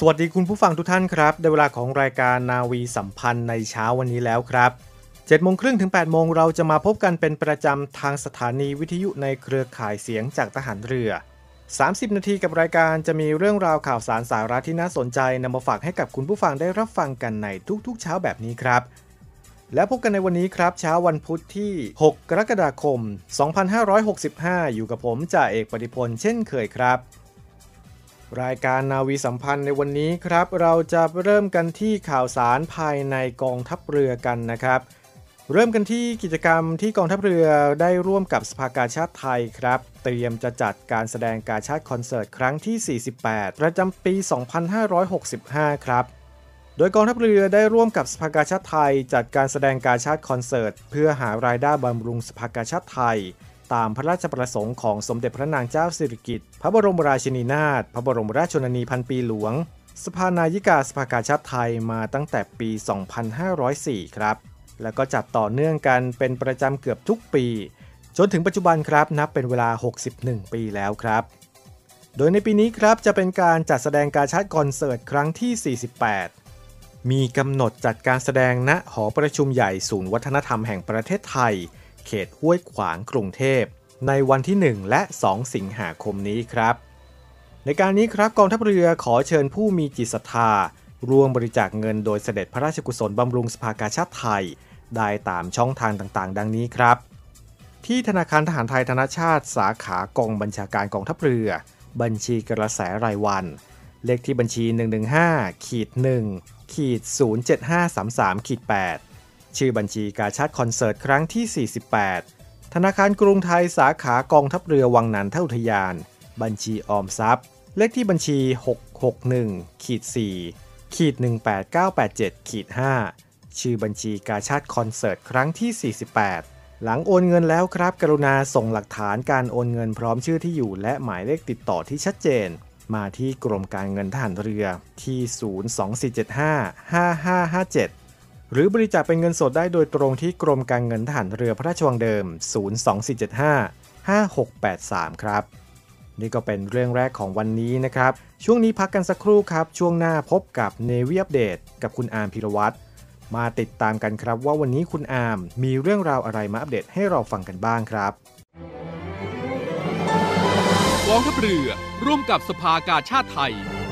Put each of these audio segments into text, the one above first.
สวัสดีคุณผู้ฟังทุกท่านครับได้เวลาของรายการนาวีสัมพันธ์ในเช้าวันนี้แล้วครับ7โมงครึ่งถึง8โมงเราจะมาพบกันเป็นประจำทางสถานีวิทยุในเครือข่ายเสียงจากทหารเรือ 30 นาทีกับรายการจะมีเรื่องราวข่าวสารสาระที่น่าสนใจนำมาฝากให้กับคุณผู้ฟังได้รับฟังกันในทุกๆ เช้าแบบนี้ครับ และพบกันในวันนี้ครับเช้าวันพุธที่ 6 กรกฎาคม 2565 อยู่กับผมจ่าเอกปฏิพลเช่นเคยครับ รายการนาวีสัมพันธ์ในวันนี้ครับ เราจะเริ่มกันที่ข่าวสารภายในกองทัพเรือกันนะครับ เริ่มกันที่กิจกรรมที่กองทัพเรือได้ร่วมกับสภากาชาติไทยครับ เตรียมจะจัดการแสดงกาชาติคอนเสิร์ตครั้งที่ 48 ประจำปี 2565 ครับ โดยกองทัพเรือได้ร่วมกับสภากาชาติไทย จัดการแสดงกาชาติคอนเสิร์ต เพื่อหารายได้บำรุงสภากาชาติไทย ตามพระราชประสงค์ของสมเด็จพระนางเจ้าสิริกิติ์พระบรมราชินีนาถพระบรมราชชนนีพันปีหลวง สภานายิกาสภากาชาติไทยมาตั้งแต่ปี 2504 ครับ แล้วก็จัดต่อเนื่องกันเป็นประจำเกือบทุกปี จนถึงปัจจุบันครับนับเป็นเวลา 61 ปีแล้วครับ โดยในปีนี้ครับจะเป็นการจัดแสดงการชาติคอนเสิร์ตครั้งที่ 48มีกำหนดจัดการแสดงณหอประชุมใหญ่ศูนย์วัฒนธรรมแห่งประเทศไทย เขตห้วยขวางกรุงเทพ ในวันที่ 1 และ 2 สิงหาคมนี้ครับ ในการนี้ครับกองทัพเรือขอเชิญผู้มีจิตศรัทธาร่วมบริจาคเงินโดยเสด็จพระราชกุศลบำรุงสภากาชาติไทย ได้ตามช่องทางต่างๆ ดังนี้ครับ ที่ธนาคารทหารไทยธนชาติ สาขากองบัญชาการกองทัพเรือ บัญชีกระแสรายวัน เลขที่บัญชี 115ขีด1ขีด07533ขีด8 ชื่อบัญชีกาชาติคอนเสิร์ตครั้งที่ 48 ธนาคารกรุงไทยสาขากองทัพเรือวังนันทอุทยาน บัญชีออมทรัพย์ เลขที่บัญชี 661ขีด4ขีด18987ขีด5ชื่อบัญชีกาชาติคอนเสิร์ตครั้งที่ 48 หลังโอนเงินแล้วครับ กรุณาส่งหลักฐานการโอนเงินพร้อมชื่อที่อยู่ และหมายเลขติดต่อที่ชัดเจน มาที่กรมการเงินทหารเรือที่ 024755557 หรือบริจาคเป็นเงินสดได้โดยตรงที่กรมการเงินทหารเรือพระราชวังเดิม 024755683 ครับ นี่ก็เป็นเรื่องแรกของวันนี้นะครับ ช่วงนี้พักกันสักครู่ครับ ช่วงหน้าพบกับ Navy Update กับคุณอาร์มพิรวัตรมาติดตามกันครับว่าวันนี้คุณอาร์มมีเรื่องราวอะไรมาอัปเดตให้เราฟังกันบ้างครับกองทัพเรือร่วมกับสภากาชาติไทย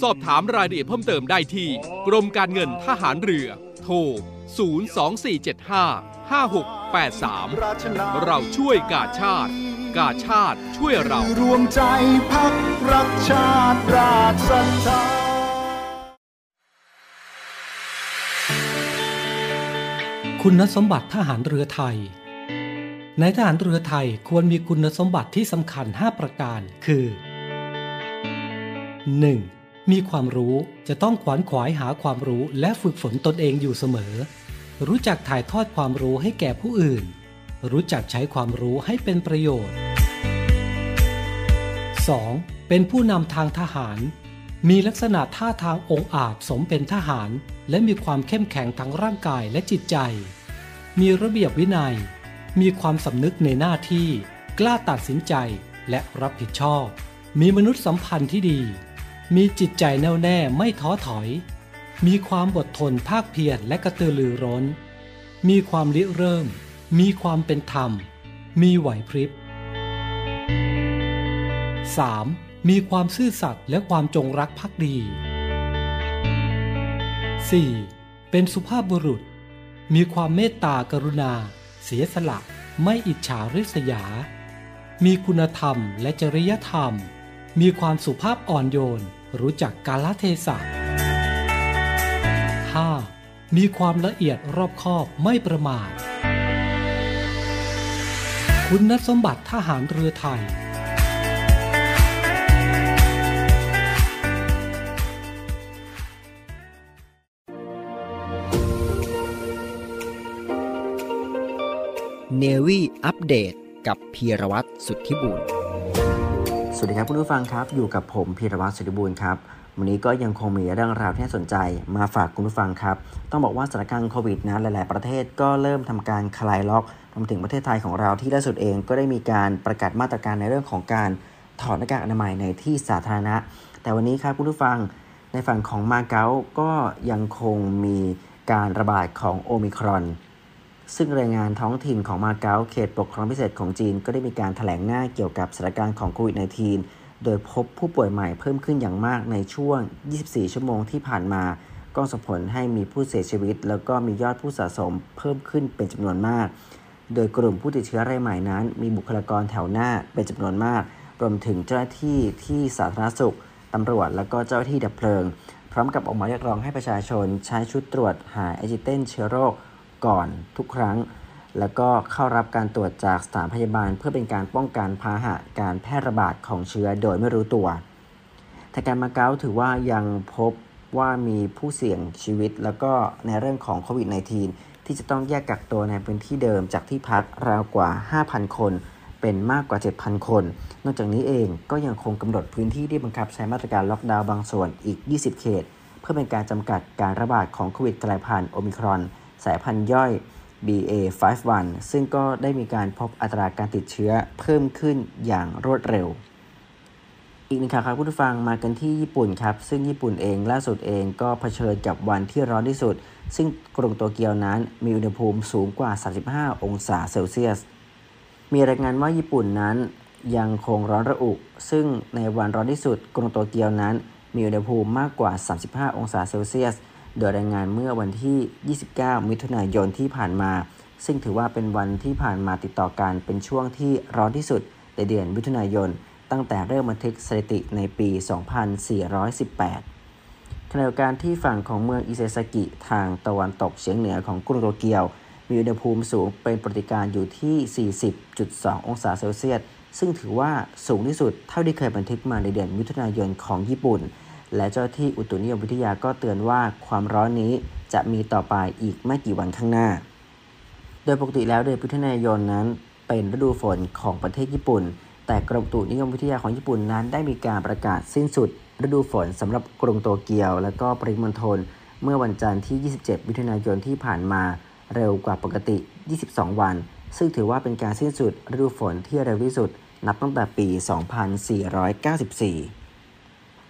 สอบถามรายละเอียดเพิ่มเติมได้ที่ กรมการเงินทหารเรือ โทร 02475 5683 เราช่วยกาชาติ กาชาติช่วยเรา รวมใจพักรักชาติราชศรัทธาคุณสมบัติทหารเรือไทย ในทหารเรือไทยควรมีคุณสมบัติที่สำคัญ 5 ประการ คือ 1. มีความรู้จะต้องขวนขวายหาความรู้และฝึกฝนตนเองอยู่เสมอ รู้จักถ่ายทอดความรู้ให้แก่ผู้อื่น รู้จักใช้ความรู้ให้เป็นประโยชน์ 2. เป็นผู้นำทางทหาร มีลักษณะท่าทางองอาจสมเป็นทหาร และมีความเข้มแข็งทั้งร่างกายและจิตใจ มีระเบียบวินัย มีความสำนึกในหน้าที่ กล้าตัดสินใจและรับผิดชอบ มีมนุษยสัมพันธ์ที่ดี มีจิตใจแน่วแน่ไม่ท้อถอย มีความอดทนภาคเพียรและกระตือรือร้น มีความริเริ่ม มีความเป็นธรรม มีไหวพริบ 3. มีความซื่อสัตย์และความจงรักภักดี 4. เป็นสุภาพบุรุษ มีความเมตตากรุณา เสียสละ ไม่อิจฉาริษยา มีคุณธรรมและจริยธรรม มีความสุภาพอ่อนโยน รู้จักกาลเทศะ 5. มีความละเอียดรอบคอบไม่ประมาท คุณสมบัติทหารเรือไทย เนวี่อัปเดตกับพีรวัตรสุทธิบุญ วัสดีครับคุณผู้ฟังครับ อยู่กับผมพีรวัตรสุทธิบุญครับ วันนี้ก็ยังคงมีเรื่องราวที่น่าสนใจมาฝากคุณผู้ฟังครับ ต้องบอกว่าสถานการณ์โควิดนะหลาย ๆ ประเทศก็เริ่มทำการคลายล็อกรวมถึงประเทศไทยของเราที่ล่าสุดเองก็ได้มีการประกาศมาตรการในเรื่องของการถอดหน้ากากอนามัยในที่สาธารณะ แต่วันนี้ครับคุณผู้ฟังในฝั่งของมาเก๊าก็ยังคงมีการระบาดของโอมิครอน ซึ่งรายงานท้องถิ่นของมาเก๊าเขตปกครองพิเศษของจีนก็ได้มีการถแถลงหน้าเกี่ยวกับสถานการณ์ของโควิด -19 โดยพบผู้ป่วยใหม่เพิ่มขึ้นอย่างมากในช่วง 24 ชั่วโมงที่ผ่านมา ก็ส่งผลให้มีผู้เสียชีวิต แล้วก็มียอดผู้สะสมเพิ่มขึ้นเป็นจำนวนมาก โดยกลุ่มผู้ติดเชื้อรายใหม่นั้น มีบุคลากรแถวหน้าเป็นจำนวนมาก รวมถึงเจ้าหน้าที่ที่สาธารณสุขตำรวจ และก็เจ้าหน้าที่ดับเพลิง พร้อมกับออกมาเรียกร้องให้ประชาชนใช้ชุดตรวจหาเอจิเตนเชื้อโรค ก่อนทุกครั้ง แล้วก็เข้ารับการตรวจจากสถานพยาบาล เพื่อเป็นการป้องกันพาหะการแพร่ระบาดของเชื้อโดยไม่รู้ตัวทางการมาเก๊าถือว่ายังพบว่ามีผู้เสี่ยงชีวิต แล้วก็ในเรื่องของโควิด -19 ที่จะต้องแยกกักตัวในพื้นที่เดิมจากที่พักราวกว่า 5,000 คน เป็นมากกว่า 7,000 คน นอกจากนี้เองก็ยังคงกำหนดพื้นที่ที่บังคับใช้มาตรการล็อกดาวน์บางส่วนอีก 20 เขต เพื่อเป็นการจำกัดการระบาดของโควิดกลายพันธุ์โอมิครอน สายพันธุ์ย่อย BA51 ซึ่งก็ได้มีการพบอัตราการติดเชื้อเพิ่มขึ้นอย่างรวดเร็ว อีกหนึ่งข่าวครับผู้ฟังมากันที่ญี่ปุ่นครับ ซึ่งญี่ปุ่นเองล่าสุดเองก็เผชิญกับวันที่ร้อนที่สุด ซึ่งกรุงโตเกียวนั้นมีอุณหภูมิสูงกว่า 35 องศาเซลเซียส มีรายงานว่าญี่ปุ่นนั้นยังคงร้อนระอุ ซึ่งในวันร้อนที่สุด กรุงโตเกียวนั้น มีอุณหภูมิมากกว่า 35 องศาเซลเซียส โดยรายงานเมื่อวันที่ 29 มิถุนายนที่ผ่านมา ซึ่งถือว่าเป็นวันที่ผ่านมาติดต่อกันเป็นช่วงที่ร้อนที่สุดในเดือนมิถุนายน ตั้งแต่เริ่มบันทึกสถิติในปี 2418 ขณะเดียวกันที่ฝั่งของเมืองอิเซซากิทางตะวันตกเฉียงเหนือของกรุงโตเกียว มีอุณหภูมิสูงเป็นปฏิการอยู่ที่ 40.2 องศาเซลเซียส ซึ่งถือว่าสูงที่สุดเท่าที่เคยบันทึกมาในเดือนมิถุนายนของญี่ปุ่น และเจ้าที่อุตุนิยมวิทยาก็เตือนว่าความร้อนนี้จะมีต่อไปอีกไม่กี่วันข้างหน้า โดยปกติแล้วเดือนมิถุนายนนั้น เป็นฤดูฝนของประเทศญี่ปุ่น แต่กรมอุตุนิยมวิทยาของญี่ปุ่นนั้นได้มีการประกาศสิ้นสุด ฤดูฝนสำหรับกรุงโตเกียว และก็ปริมณฑลเมื่อวันจันทร์ที่ 27 มิถุนายนที่ผ่านมาเร็วกว่าปกติ 22 วัน ซึ่งถือว่าเป็นการสิ้นสุดฤดูฝนที่เร็วที่สุด นับตั้งแต่ปี 2494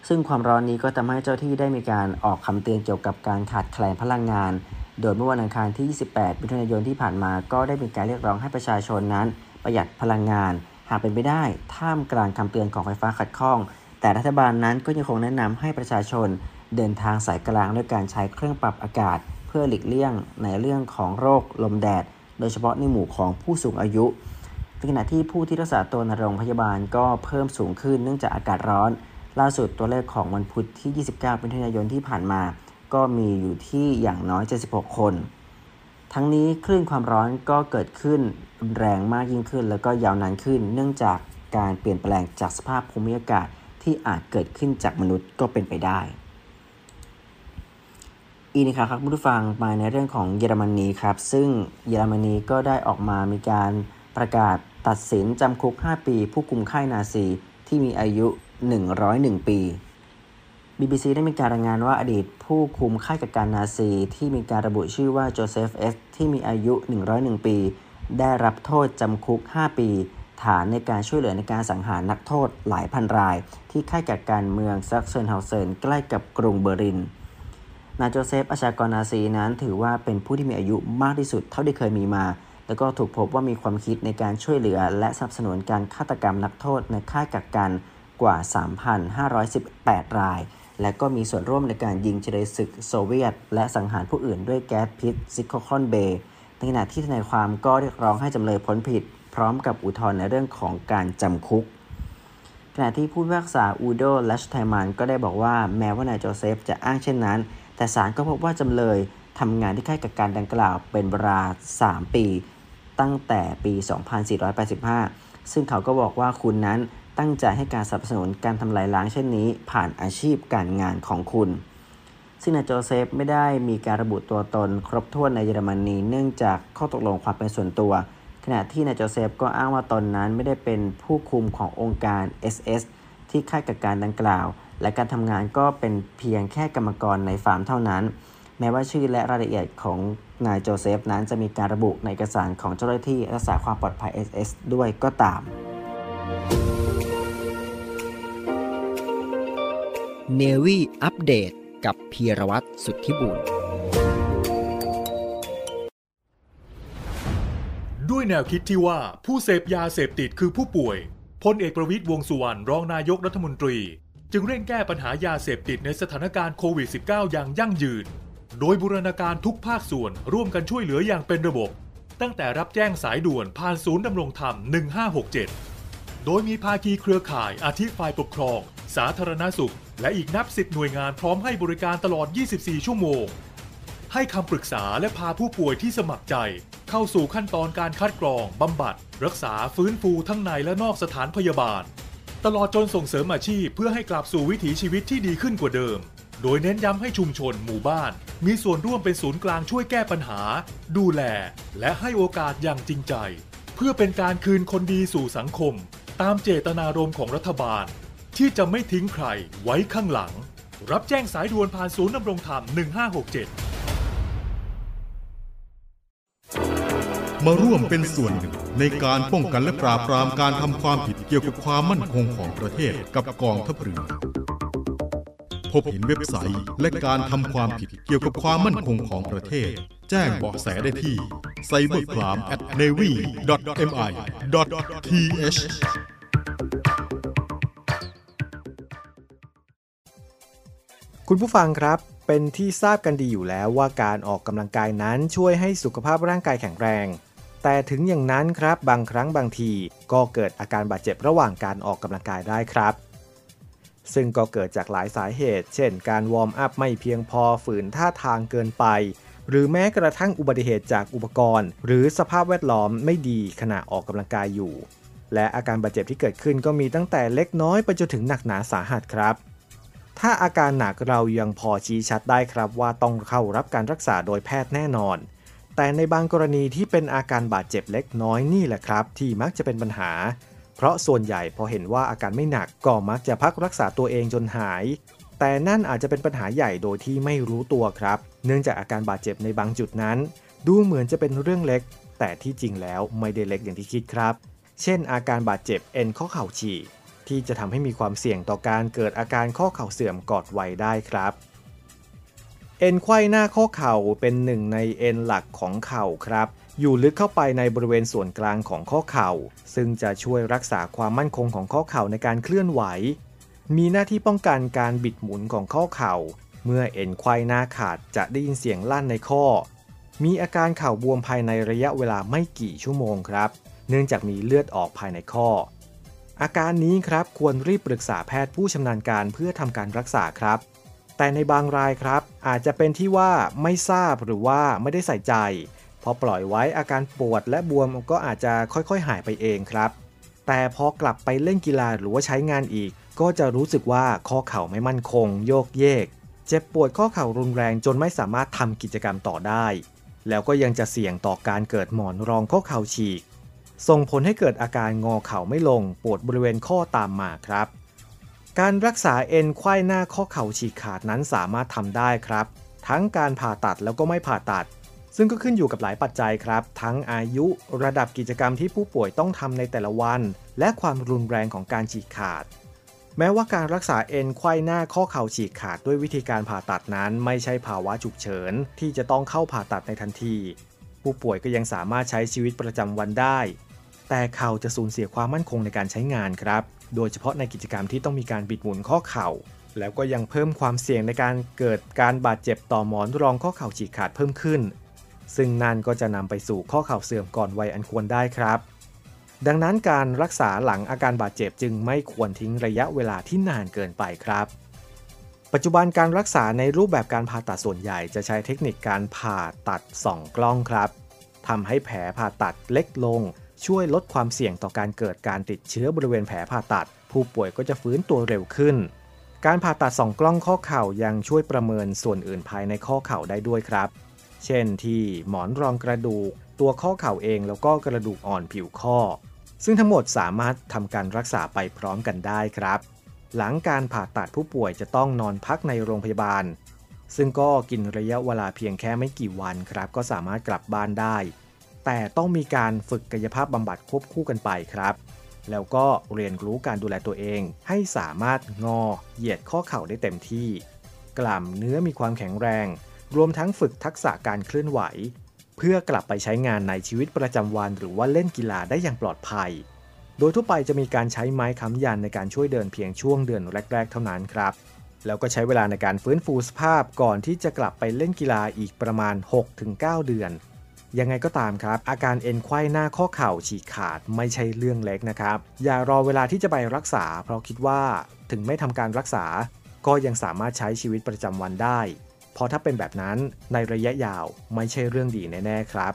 ซึ่งความร้อนนี้ก็ทำให้เจ้าที่ได้มีการออกคำเตือนเกี่ยวกับการขาดแคลนพลังงาน โดยเมื่อวันอังคารที่ 28 มิถุนายนที่ผ่านมา ก็ได้มีการเรียกร้องให้ประชาชนนั้น ประหยัดพลังงาน หากเป็นไปได้ท่ามกลางคำเตือนของไฟฟ้าขัดข้อง แต่รัฐบาลนั้นก็ยังคงแนะนำให้ประชาชน เดินทางสายกลางด้วยการใช้เครื่องปรับอากาศ เพื่อหลีกเลี่ยงในเรื่องของโรคลมแดด โดยเฉพาะในหมู่ของผู้สูงอายุในขณะที่ผู้ที่รักษาตัวในโรงพยาบาลก็เพิ่มสูงขึ้นเนื่องจากอากาศร้อน ล่าสุดตัวเลขของวันพุธที่ 29มิถุนายนที่ผ่านมา ก็มีอยู่ที่อย่างน้อย 76 คน ทั้งนี้คลื่นความร้อนก็เกิดขึ้นแรงมากยิ่งขึ้น แล้วก็ยาวนานขึ้น เนื่องจากการเปลี่ยนแปลงจากสภาพภูมิอากาศที่อาจเกิดขึ้นจากมนุษย์ก็เป็นไปได้ อีกนะครับคุณผู้ฟังมาในเรื่องของเยอรมนีครับ ซึ่งเยอรมนีก็ได้ออกมามีการประกาศตัดสินจำคุก 5 ปี ผู้คุมค่ายนาซีที่มีอายุ 101 ปี BBC ได้มีการรายงานว่าอดีตผู้คุมค่ายกักกันนาซีที่มีการระบุชื่อว่าโจเซฟเอสที่มีอายุ 101 ปี ได้รับโทษจำคุก 5 ปี ฐานในการช่วยเหลือในการสังหารนักโทษหลายพันราย ที่ค่ายกักกันเมืองซักเซนเฮาเซนใกล้กับกรุงเบอร์ลินนายโจเซฟอาชญากรนาซีนั้นถือว่าเป็นผู้ที่มีอายุมากที่สุดเท่าที่เคยมีมา แล้วก็ถูกพบว่ามีความผิดในการช่วยเหลือ และสนับสนุนการฆาตกรรมนักโทษในค่ายกักกัน กว่า 3,518 ราย และก็มีส่วนร่วมในการยิงเชลยศึกโซเวียต และสังหารผู้อื่นด้วยแก๊สพิษ Zyklon Bในขณะที่ทนายความก็เรียกร้องให้จำเลยพ้นผิด พร้อมกับอุทธรณ์ในเรื่องของการจำคุกขณะที่ผู้พิพากษาอูโดและชไทมันก็ได้บอกว่าแม้ว่านายโจเซฟจะอ้างเช่นนั้น แต่ศาลก็พบว่าจำเลยทำงานที่ค่ายกักกันดังกล่าวเป็นเวลา 3 ปี ตั้งแต่ปี 2485 ซึ่งเขาก็บอกว่าคุณนั้น ตั้งใจให้การสนับสนุนการทำลายล้างเช่นนี้ ผ่านอาชีพการงานของคุณ ซึ่งนายโจเซฟไม่ได้มีการระบุตัวตนครบถ้วนในเยอรมนีเนื่องจากข้อตกลงความเป็นส่วนตัว ขณะที่นายโจเซฟก็อ้างว่าตนนั้นไม่ได้เป็นผู้คุมขององค์การ SS ที่ค่ายกักกันดังกล่าว และการทำงานก็เป็นเพียงแค่กรรมกรในฟาร์มเท่านั้น แม้ว่าชื่อและรายละเอียดของนายโจเซฟนั้นจะมีการระบุในเอกสารของเจ้าหน้าที่รักษาความปลอดภัย SS ด้วยก็ตาม เนวีอัปเดตกับพีรวัตรสุทธิบุญด้วยแนวคิดที่ว่าผู้เสพยาเสพติดคือผู้ป่วยพลเอกประวิตยวงสุวรรณรองนายกรัฐมนตรี จึงเร่งแก้ปัญหายาเสพติดในสถานการณ์โควิด -19 อย่างยั่งยืน โดยบูรณาการทุกภาคส่วนร่วมกันช่วยเหลืออย่างเป็นระบบ ตั้งแต่รับแจ้งสายด่วนผ่านศูนย์ดำรงธรรม 1567 โดยมีภาคีเครือข่ายอาทิฝ่ายปกครอง สาธารณสุข และอีกนับสิบหน่วยงานพร้อมให้บริการตลอด 24 ชั่วโมง ให้คำปรึกษาและพาผู้ป่วยที่สมัครใจ เข้าสู่ขั้นตอนการคัดกรองบำบัด รักษาฟื้นฟูทั้งในและนอกสถานพยาบาล ตลอดจนส่งเสริมอาชีพเพื่อให้กลับสู่วิถีชีวิตที่ดีขึ้นกว่าเดิม โดยเน้นย้ำให้ชุมชนหมู่บ้าน มีส่วนร่วมเป็นศูนย์กลางช่วยแก้ปัญหา ดูแล และให้โอกาสอย่างจริงใจ เพื่อเป็นการคืนคนดีสู่สังคม ตามเจตนารมณ์ของรัฐบาล ที่จะไม่ทิ้งใครไว้ข้างหลัง รับแจ้งสายด่วนผ่านศูนย์ดำรงธรรม 1567 มาร่วมเป็นส่วนหนึ่งในการป้องกันและปราบปรามการทำความผิดเกี่ยวกับความมั่นคงของประเทศกับกองทัพเรือพบเห็นเว็บไซต์ และการทำความผิดเกี่ยวกับความมั่นคงของประเทศ แจ้งเบาะแสได้ที่ cybercrime@navy.mi.th คุณผู้ฟังครับ เป็นที่ทราบกันดีอยู่แล้วว่าการออกกำลังกายนั้นช่วยให้สุขภาพร่างกายแข็งแรง แต่ถึงอย่างนั้นครับบางครั้งบางทีก็เกิดอาการบาดเจ็บระหว่างการออกกำลังกายได้ครับ ซึ่งก็เกิดจากหลายสาเหตุ เช่น การวอร์มอัพไม่เพียงพอฝืนท่าทางเกินไป หรือแม้กระทั่งอุบัติเหตุจากอุปกรณ์ หรือสภาพแวดล้อมไม่ดีขณะออกกำลังกายอยู่ และอาการบาดเจ็บที่เกิดขึ้นก็มีตั้งแต่เล็กน้อยไปจนถึงหนักหนาสาหัสครับ ถ้าอาการหนักเรายังพอชี้ชัดได้ครับว่าต้องเข้ารับการรักษาโดยแพทย์แน่นอน แต่ในบางกรณีที่เป็นอาการบาดเจ็บเล็กน้อยนี่แหละครับ ที่มักจะเป็นปัญหา เพราะส่วนใหญ่พอเห็นว่าอาการไม่หนักก็มักจะพักรักษาตัวเองจนหาย แต่นั่นอาจจะเป็นปัญหาใหญ่โดยที่ไม่รู้ตัวครับ เนื่องจากอาการบาดเจ็บในบางจุดนั้น ดูเหมือนจะเป็นเรื่องเล็ก แต่ที่จริงแล้วไม่ได้เล็กอย่างที่คิดครับ เช่น อาการบาดเจ็บเอ็นข้อเข่าฉีก ที่จะทำให้มีความเสี่ยงต่อการเกิดอาการข้อเข่าเสื่อมกอดไวได้ครับเอ็นไขว้หน้าข้อเข่าเป็นหนึ่งในเอ็นหลักของเข่าครับ อยู่ลึกเข้าไปในบริเวณส่วนกลางของข้อเข่า ซึ่งจะช่วยรักษาความมั่นคงของข้อเข่าในการเคลื่อนไหว มีหน้าที่ป้องกันการบิดหมุนของข้อเข่า เมื่อเอ็นไขว้หน้าขาดจะได้ยินเสียงลั่นในข้อ มีอาการเข่าบวมภายในระยะเวลาไม่กี่ชั่วโมงครับ เนื่องจากมีเลือดออกภายในข้อ อาการนี้ครับควรรีบปรึกษาแพทย์ผู้ชำนาญการเพื่อทำการรักษาครับ แต่ในบางรายครับ อาจจะเป็นที่ว่าไม่ทราบหรือว่าไม่ได้ใส่ใจ พอปล่อยไว้อาการปวดและบวมก็อาจจะค่อยๆ หายไปเองครับ แต่พอกลับไปเล่นกีฬาหรือว่าใช้งานอีก ก็จะรู้สึกว่าข้อเข่าไม่มั่นคง โยกเยก เจ็บปวดข้อเข่ารุนแรงจนไม่สามารถทำกิจกรรมต่อได้ แล้วก็ยังจะเสี่ยงต่อการเกิดหมอนรองข้อเข่าฉีก ส่งผลให้เกิดอาการงอเข่าไม่ลงปวดบริเวณข้อตามมาครับ การรักษาเอ็นไขว้หน้าข้อเข่าฉีกขาดนั้นสามารถทำได้ครับ ทั้งการผ่าตัดแล้วก็ไม่ผ่าตัด ซึ่งก็ขึ้นอยู่กับหลายปัจจัยครับ ทั้งอายุระดับกิจกรรมที่ผู้ป่วยต้องทำในแต่ละวัน และความรุนแรงของการฉีกขาด แม้ว่าการรักษาเอ็นไขว้หน้าข้อเข่าฉีกขาดด้วยวิธีการผ่าตัดนั้น ไม่ใช่ภาวะฉุกเฉินที่จะต้องเข้าผ่าตัดในทันที ผู้ป่วยก็ยังสามารถใช้ชีวิตประจำวันได้ แต่เข่าจะสูญเสียความมั่นคงในการใช้งานครับ โดยเฉพาะในกิจกรรมที่ต้องมีการบิดหมุนข้อเข่า แล้วก็ยังเพิ่มความเสี่ยงในการเกิดการบาดเจ็บต่อหมอนรองข้อเข่าฉีกขาดเพิ่มขึ้น ซึ่งนั่นก็จะนำไปสู่ข้อเข่าเสื่อมก่อนวัยอันควรได้ครับ ดังนั้นการรักษาหลังอาการบาดเจ็บจึงไม่ควรทิ้งระยะเวลาที่นานเกินไปครับ ปัจจุบันการรักษาในรูปแบบการผ่าตัดส่วนใหญ่จะใช้เทคนิคการผ่าตัดส่องกล้องครับทำให้แผลผ่าตัดเล็กลง ช่วยลดความเสี่ยงต่อการเกิดการติดเชื้อบริเวณแผลผ่าตัด ผู้ป่วยก็จะฟื้นตัวเร็วขึ้น การผ่าตัดส่องกล้องข้อเข่ายังช่วยประเมินส่วนอื่นภายในข้อเข่าได้ด้วยครับ เช่นที่หมอนรองกระดูก ตัวข้อเข่าเองแล้วก็กระดูกอ่อนผิวข้อ ซึ่งทั้งหมดสามารถทำการรักษาไปพร้อมกันได้ครับ หลังการผ่าตัดผู้ป่วยจะต้องนอนพักในโรงพยาบาล ซึ่งก็กินระยะเวลาเพียงแค่ไม่กี่วันครับ ก็สามารถกลับบ้านได้ แต่ต้องมีการฝึกกายภาพบำบัดควบคู่กันไปครับ แล้วก็เรียนรู้การดูแลตัวเอง ให้สามารถงอเหยียดข้อเข่าได้เต็มที่ กล้ามเนื้อมีความแข็งแรง รวมทั้งฝึกทักษะการเคลื่อนไหว เพื่อกลับไปใช้งานในชีวิตประจำวัน หรือว่าเล่นกีฬาได้อย่างปลอดภัย โดยทั่วไปจะมีการใช้ไม้ค้ำยันในการช่วยเดินเพียงช่วงเดือนแรก ๆ เท่านั้นครับ แล้วก็ใช้เวลาในการฟื้นฟูสภาพก่อนที่จะกลับไปเล่นกีฬาอีกประมาณ 6-9 เดือน ยังไงก็ตามครับ อาการเอ็นไขว้หน้าข้อเข่าฉีกขาดไม่ใช่เรื่องเล็กนะครับ อย่ารอเวลาที่จะไปรักษา เพราะคิดว่าถึงไม่ทำการรักษา ก็ยังสามารถใช้ชีวิตประจำวันได้ เพราะถ้าเป็นแบบนั้นในระยะยาวไม่ใช่เรื่องดีแน่ๆครับ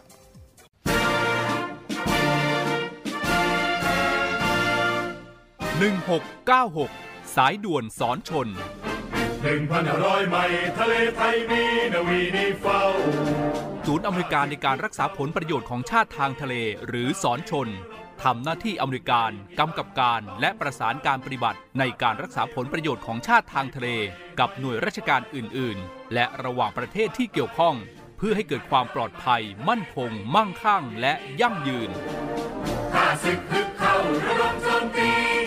1696 สายด่วนสอนชนหนึ่งพันห้าร้อยไมล์ทะเลไทยมีนาวีนีเฝ้า ศูนย์อเมริการในการรักษาผลประโยชน์ของชาติทางทะเลหรือสอนชนทำหน้าที่อเมริการกำกับการและประสานการปฏิบัติในการรักษาผลประโยชน์ของชาติทางทะเล กับหน่วยราชการอื่น ๆ และระหว่างประเทศที่เกี่ยวข้อง เพื่อให้เกิดความปลอดภัย มั่นคง มั่งคั่ง และยั่งยืนข้าศึกฮึกเข้าระดมโจมตีนาพบ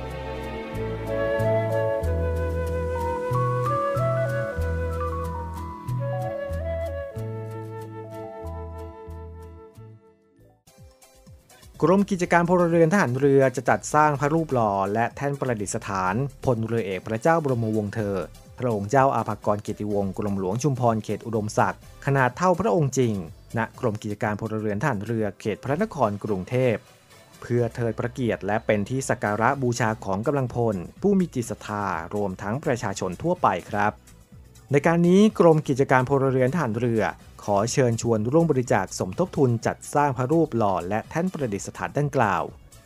กรมกิจการพลเรือนทหารเรือจะจัดสร้างพระรูปหล่อและแท่นประดิษฐานพลเรือเอกพระเจ้าบรมวงศ์เธอ พระองค์เจ้าอาภากรเกียรติวงศ์กรมหลวงชุมพรเขตอุดมศักดิ์ขนาดเท่าพระองค์จริง ณกรมกิจการพลเรือนทหารเรือเขตพระนครกรุงเทพเพื่อเทิดพระเกียรติและเป็นที่สักการะบูชาของกำลังพล ผู้มีจิตศรัทธารวมทั้งประชาชนทั่วไปครับ ในการนี้กรมกิจการพลเรือนทหารเรือ ขอเชิญชวนร่วมบริจาคสมทบทุนจัดสร้างพระรูปหล่อและแท่นประดิษฐานดังกล่าว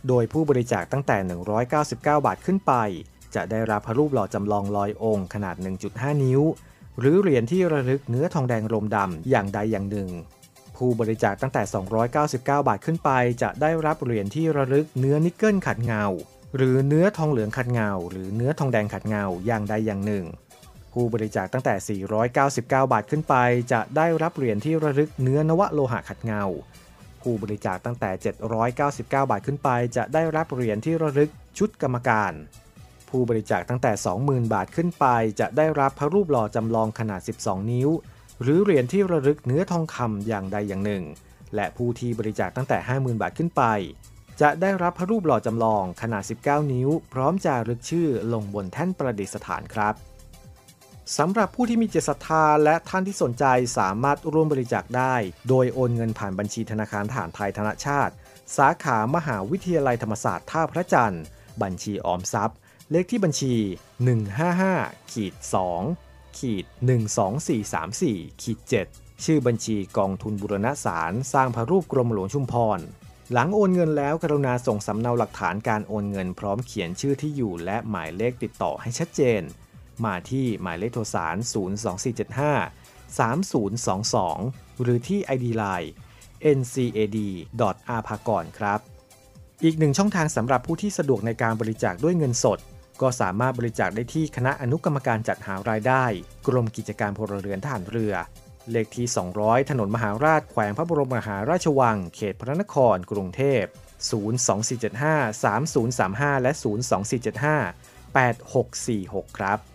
โดยผู้บริจาคตั้งแต่ 199 บาทขึ้นไป จะได้รับพระรูปหล่อจำลองลอยองค์ขนาด 1.5 นิ้ว หรือเหรียญที่ระลึกเนื้อทองแดงรมดำอย่างใดอย่างหนึ่ง ผู้บริจาคตั้งแต่ 299 บาทขึ้นไป จะได้รับเหรียญที่ระลึกเนื้อนิกเกิลขัดเงา หรือเนื้อทองเหลืองขัดเงา หรือเนื้อทองแดงขัดเงาอย่างใดอย่างหนึ่ง ผู้บริจาคตั้งแต่ 499 บาทขึ้นไป จะได้รับเหรียญที่ระลึกเนื้อนวโลหะขัดเงา ผู้บริจาคตั้งแต่ 799 บาทขึ้นไป จะได้รับเหรียญที่ระลึกชุดกรรมการ ผู้บริจาคตั้งแต่ 20,000 บาทขึ้นไป จะได้รับพระรูปหล่อจำลองขนาด 12 นิ้ว หรือเหรียญที่ระลึกเนื้อทองคำอย่างใดอย่างหนึ่ง และผู้ที่บริจาคตั้งแต่ 50,000 บาทขึ้นไปจะได้รับพระรูปหล่อจำลองขนาด 19 นิ้ว พร้อมจารึกชื่อลงบนแท่นประดิษฐานครับ สำหรับผู้ที่มีเจตศรัทธาและท่านที่สนใจสามารถร่วมบริจาคได้ โดยโอนเงินผ่านบัญชีธนาคารฐานไทยธนชาติ สาขามหาวิทยาลัยธรรมศาสตร์ท่าพระจันทร์ บัญชีออมทรัพย์ เลขที่บัญชี 155ขีด2ขีด12434ขีด7ชื่อบัญชีกองทุนบุรณสาร สร้างพระรูปกรมหลวงชุมพรหลังโอนเงินแล้วกรุณาส่งสำเนาหลักฐานการโอนเงินพร้อมเขียนชื่อที่อยู่และหมายเลขติดต่อให้ชัดเจน มาที่หมายเลขโทรสาร 02475 3022 หรือที่ ID Line ncad a p a g o n ครับ อีกหนึ่งช่องทางสำหรับผู้ที่สะดวกในการบริจาคด้วยเงินสด ก็สามารถบริจาคได้ที่คณะอนุกรรมการจัดหารายได้ กรมกิจการพลเรือนทหารเรือ เลขที่ 200 ถนนมหาราชแขวงพระบรมมหาราชวัง เขตพระนคร กรุงเทพ 02475 3035 และ 02475 8646 ครับ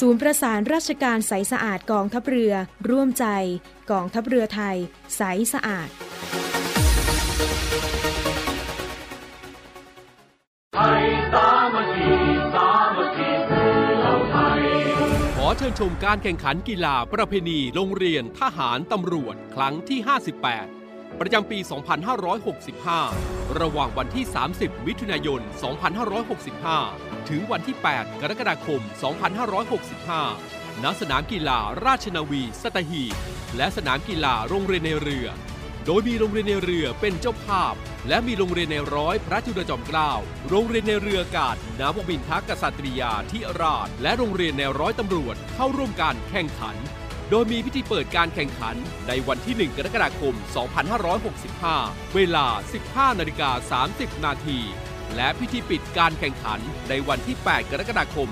ศูนย์ประสานราชการใสสะอาดกองทัพเรือ ร่วมใจ กองทัพเรือไทย ใสสะอาดขอเชิญชมการแข่งขันกีฬาประเพณีโรงเรียนทหารตำรวจครั้งที่ 58 ประจำปี 2565 ระหว่างวันที่ 30 มิถุนายน 2565 ถึงวันที่ 8 กรกฎาคม 2565 ณ สนามกีฬาราชนาวีสตหีบและสนามกีฬาโรงเรียนในเรือ โดยมีโรงเรียนในเรือเป็นเจ้าภาพ และมีโรงเรียนในร้อยพระจุลจอมเกล้า โรงเรียนในเรือกาศนาวบินทักกษัตริยาธิราช และโรงเรียนในร้อยตำรวจเข้าร่วมการแข่งขัน โดยมีพิธีเปิดการแข่งขันในวันที่ 1 กรกฎาคม 2565 เวลา 15นาฬิกา30 นาที และพิธีปิดการแข่งขันในวันที่ 8 กรกฎาคม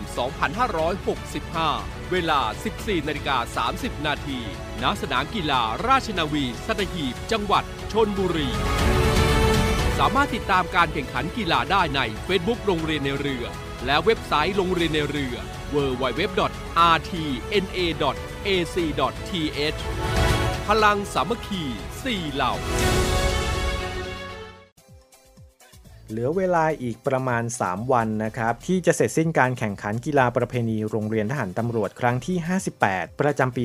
2565 เวลา 14นาฬิกา30 นาทีณสนามกีฬาราชนาวีสัตหีบ จังหวัดชนบุรี สามารถติดตามการแข่งขันกีฬาได้ใน Facebook โรงเรียนในเรือ และเว็บไซต์โรงเรียนในเรือ www.rtna.ac.th พลังสามัคคีสี่เหล่า เหลือเวลาอีกประมาณ 3 วันนะครับ ที่จะเสร็จสิ้นการแข่งขันกีฬาประเพณีโรงเรียนทหารตำรวจครั้งที่ 58 ประจำปี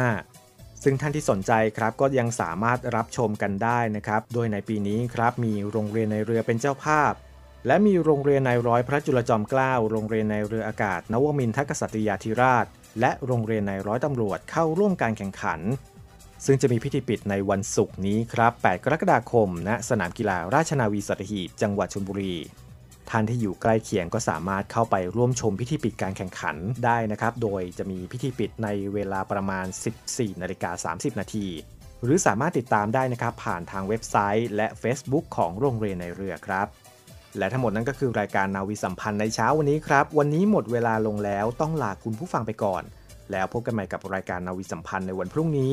2565 ซึ่งท่านที่สนใจครับก็ยังสามารถรับชมกันได้นะครับ โดยในปีนี้ครับมีโรงเรียนในเรือเป็นเจ้าภาพ และมีโรงเรียนในร้อยพระจุลจอมเกล้า โรงเรียนในเรืออากาศ นวมินทกษัตริยาธิราช และโรงเรียนในร้อยตำรวจเข้าร่วมการแข่งขัน ซึ่งจะมีพิธีปิดในวันศุกร์นี้ครับ 8 กรกฎาคมณสนามกีฬาราชนาวีสัตหีบ จังหวัดชลบุรี ท่านที่อยู่ใกล้เคียงก็สามารถเข้าไปร่วมชมพิธีปิดการแข่งขันได้นะครับ โดยจะมีพิธีปิดในเวลาประมาณ 14นาฬิกา30 นาทีหรือสามารถติดตามได้นะครับ ผ่านทางเว็บไซต์ และ Facebook ของโรงเรียนในเรือครับ และทั้งหมดนั้นก็คือรายการนาวีสัมพันธ์ในเช้าวันนี้ครับ วันนี้หมดเวลาลงแล้วต้องลาคุณผู้ฟังไปก่อน แล้วพบกันใหม่กับรายการนาวีสัมพันธ์ในวันพรุ่งนี้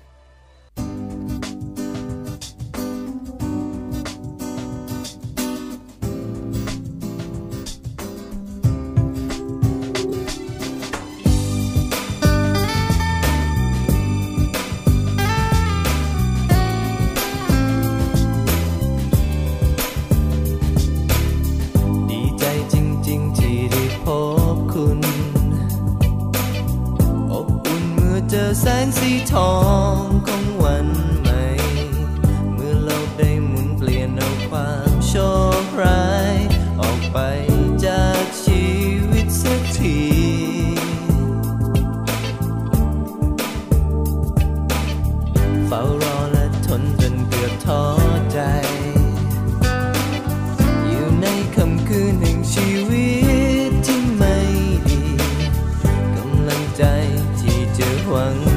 จ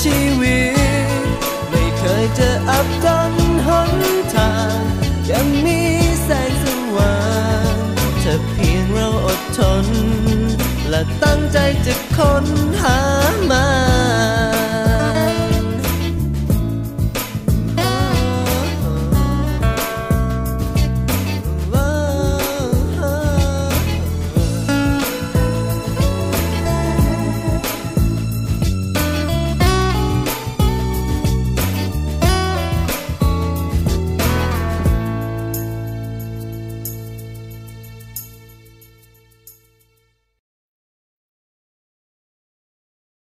ชีวิต ไม่เคยจะอับจนหนทาง ยังมีแสงสว่างถ้าเพียงเราอดทน และตั้งใจจะค้นหามา